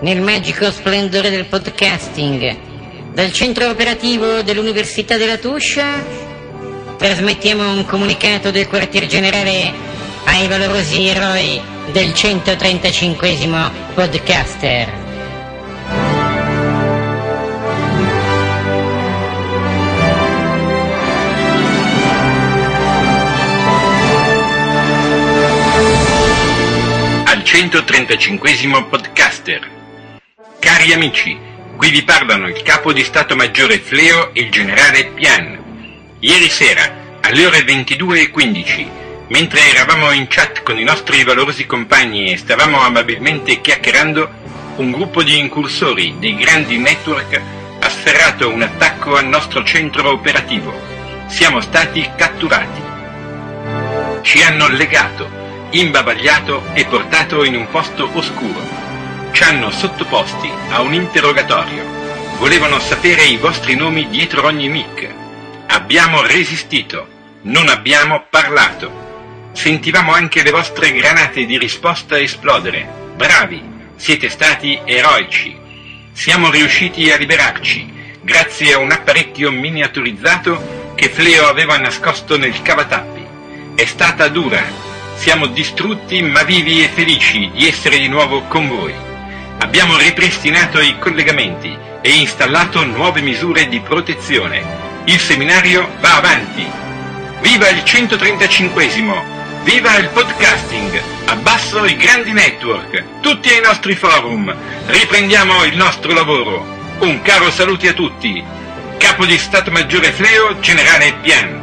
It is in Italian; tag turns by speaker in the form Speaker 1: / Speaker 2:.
Speaker 1: Nel magico splendore del podcasting, dal centro operativo dell'Università della Tuscia, trasmettiamo un comunicato del quartier generale ai valorosi eroi del 135 podcaster.
Speaker 2: 135 podcaster. Cari amici, qui vi parlano il capo di Stato Maggiore Fleo e il generale Pian. Ieri sera, alle ore 22.15, mentre eravamo in chat con i nostri valorosi compagni e stavamo amabilmente chiacchierando, un gruppo di incursori dei grandi network ha sferrato un attacco al nostro centro operativo. Siamo stati catturati. Ci hanno legato, imbavagliato e portato in un posto oscuro. Ci hanno sottoposti a un interrogatorio. Volevano sapere i vostri nomi dietro ogni mic. Abbiamo resistito. Non abbiamo parlato. Sentivamo anche le vostre granate di risposta esplodere. Bravi, siete stati eroici. Siamo riusciti a liberarci grazie a un apparecchio miniaturizzato che Fleo aveva nascosto nel cavatappi. È stata dura. Siamo distrutti ma vivi e felici di essere di nuovo con voi. Abbiamo ripristinato i collegamenti e installato nuove misure di protezione. Il seminario va avanti. Viva il 135esimo! Viva il podcasting! Abbasso i grandi network! Tutti ai nostri forum! Riprendiamo il nostro lavoro! Un caro saluti a tutti! Capo di Stato Maggiore Fleo, Generale Pian.